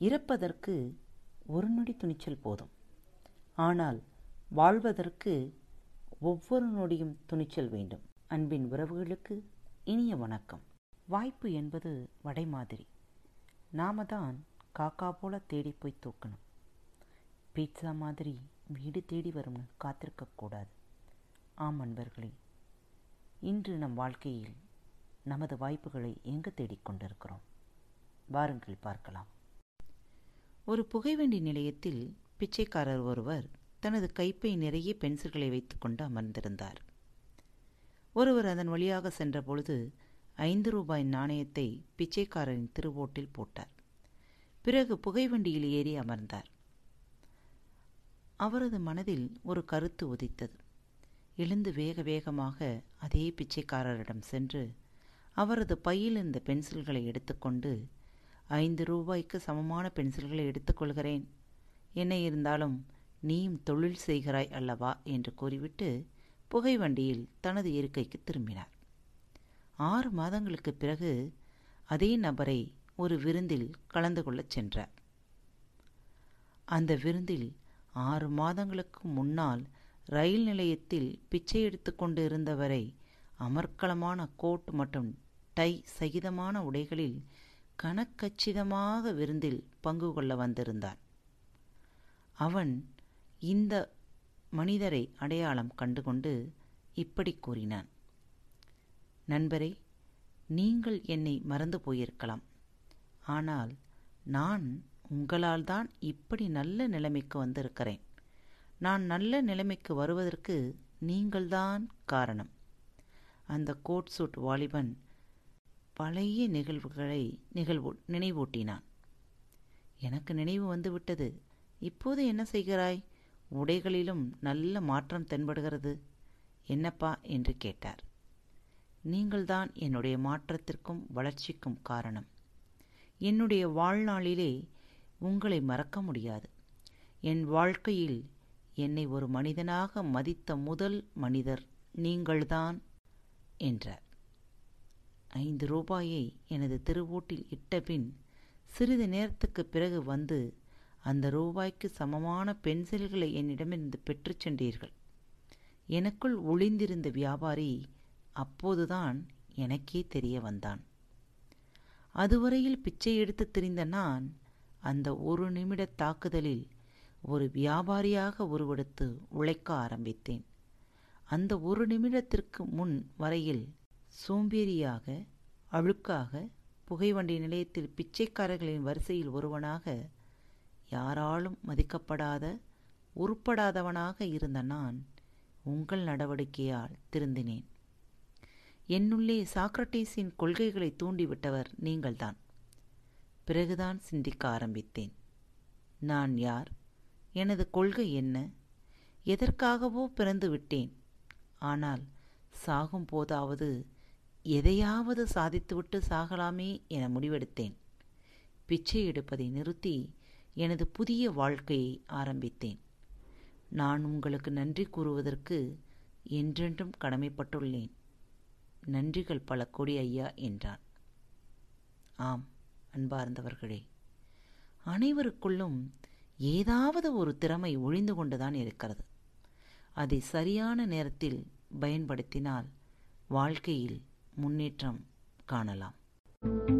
இறப்பதற்கு ஒரு நொடி துணிச்சல் போதும். ஆனால் வாழ்வதற்கு ஒவ்வொரு நொடியும் துணிச்சல் வேண்டும். அன்பின் உறவுகளுக்கு இனிய வணக்கம். வாய்ப்பு என்பது வடை மாதிரி. நாம தான் காக்கா போல தேடி போய் தூக்கணும். பீட்சா மாதிரி வீடு தேடி வரும்னு காத்திருக்கக்கூடாது ஆம் அன்பர்களே இன்று நம் வாழ்க்கையில் நமது வாய்ப்புகளை எங்கு தேடிக்கொண்டிருக்கிறோம் வாருங்கள் பார்க்கலாம். ஒரு புகைவண்டி நிலையத்தில் பிச்சைக்காரர் ஒருவர் தனது கைப்பை நிறைய பென்சில்களை வைத்துக்கொண்டு அமர்ந்திருந்தார். ஒருவர் அதன் வழியாக சென்றபொழுது ஐந்து ரூபாய் நாணயத்தை பிச்சைக்காரரின் திருவோட்டில் போட்டார். பிறகு புகைவண்டியில் ஏறி அமர்ந்தார். அவரது மனதில் ஒரு கருத்து உதித்தது. எழுந்து வேக வேகமாக அதே பிச்சைக்காரரிடம் சென்று அவரது பையில் இருந்த பென்சில்களை எடுத்துக்கொண்டு ஐந்து ரூபாய்க்கு சமமான பென்சில்களை எடுத்துக்கொள்கிறேன். என்ன இருந்தாலும் நீயும் தொழில் செய்கிறாய் அல்லவா? என்று கூறிவிட்டு புகைவண்டியில் தனது இருக்கைக்கு திரும்பினார். ஆறு மாதங்களுக்கு பிறகு அதே நபரை ஒரு விருந்தில் கலந்து கொள்ளச் சென்றார். அந்த விருந்தில் ஆறு மாதங்களுக்கு முன்னால் ரயில் நிலையத்தில் பிச்சை எடுத்துக்கொண்டு இருந்தவரை அமர்க்கலமான கோட் மற்றும் டை சகிதமான உடைகளில் கணக்கச்சிதமாக விருந்தில் பங்கு கொள்ள வந்திருந்தான். அவன் இந்த மனிதரை அடையாளம் கண்டுகொண்டு இப்படி கூறினான். நண்பரே நீங்கள் என்னை மறந்து போயிருக்கலாம். ஆனால் நான் உங்களால் தான் இப்படி நல்ல நிலைமைக்கு வந்திருக்கிறேன். நான் நல்ல நிலைமைக்கு வருவதற்கு நீங்கள்தான் காரணம். அந்த கோட் சூட் வாலிபன் பழைய நிகழ்வுகளை நிகழ்வு நினைவூட்டினான். எனக்கு நினைவு வந்துவிட்டது. இப்போது என்ன செய்கிறாய்? உடைகளிலும் நல்ல மாற்றம் தென்படுகிறது. என்னப்பா? என்று கேட்டார். நீங்கள்தான் என்னுடைய மாற்றத்திற்கும் வளர்ச்சிக்கும் காரணம். என்னுடைய வாழ்நாளிலே உங்களை மறக்க முடியாது. என் வாழ்க்கையில் என்னை ஒரு மனிதனாக மதித்த முதல் மனிதர் நீங்கள்தான் என்றார். ஐந்து ரூபாயை எனது திருவோட்டில் இட்டபின் சிறிது நேரத்துக்கு பிறகு வந்து அந்த ரூபாய்க்கு சமமான பென்சில்களை என்னிடமிருந்து பெற்றுச் சென்றீர்கள். எனக்குள் ஒளிந்திருந்த வியாபாரி அப்போதுதான் எனக்கே தெரிய வந்தான். அதுவரையில் பிச்சை எடுத்து திரிந்த நான் அந்த ஒரு நிமிட தாக்குதலில் ஒரு வியாபாரியாக உருவெடுத்து உழைக்க ஆரம்பித்தேன். அந்த ஒரு நிமிடத்திற்கு முன் வரையில் சோம்பேறியாக அழுக்காக புகைவண்டி நிலையத்தில் பிச்சைக்காரர்களின் வரிசையில் ஒருவனாக யாராலும் மதிக்கப்படாத உருப்படாதவனாக இருந்த நான் உங்கள் நடவடிக்கையால் திருந்தினேன். என்னுள்ளே சாக்ரட்டீஸின் கொள்கைகளை தூண்டிவிட்டவர் நீங்கள்தான். பிறகுதான் சிந்திக்க ஆரம்பித்தேன். நான் யார்? எனது கொள்கை என்ன? எதற்காகவோ பிறந்து விட்டேன். ஆனால் சாகும் போதாவது எதையாவது சாதித்துவிட்டு சாகலாமே என முடிவெடுத்தேன். பிச்சை எடுப்பதை நிறுத்தி எனது புதிய வாழ்க்கையை ஆரம்பித்தேன். நான் உங்களுக்கு நன்றி கூறுவதற்கு என்றென்றும் கடமைப்பட்டுள்ளேன். நன்றிகள் பல கொடி ஐயா என்றான். ஆம் அன்பார்ந்தவர்களே அனைவருக்குள்ளும் ஏதாவது ஒரு திறமை ஒழிந்து கொண்டுதான் இருக்கிறது. அதை சரியான நேரத்தில் பயன்படுத்தினால் வாழ்க்கையில் முன்னேற்றம் காணலாம். thank you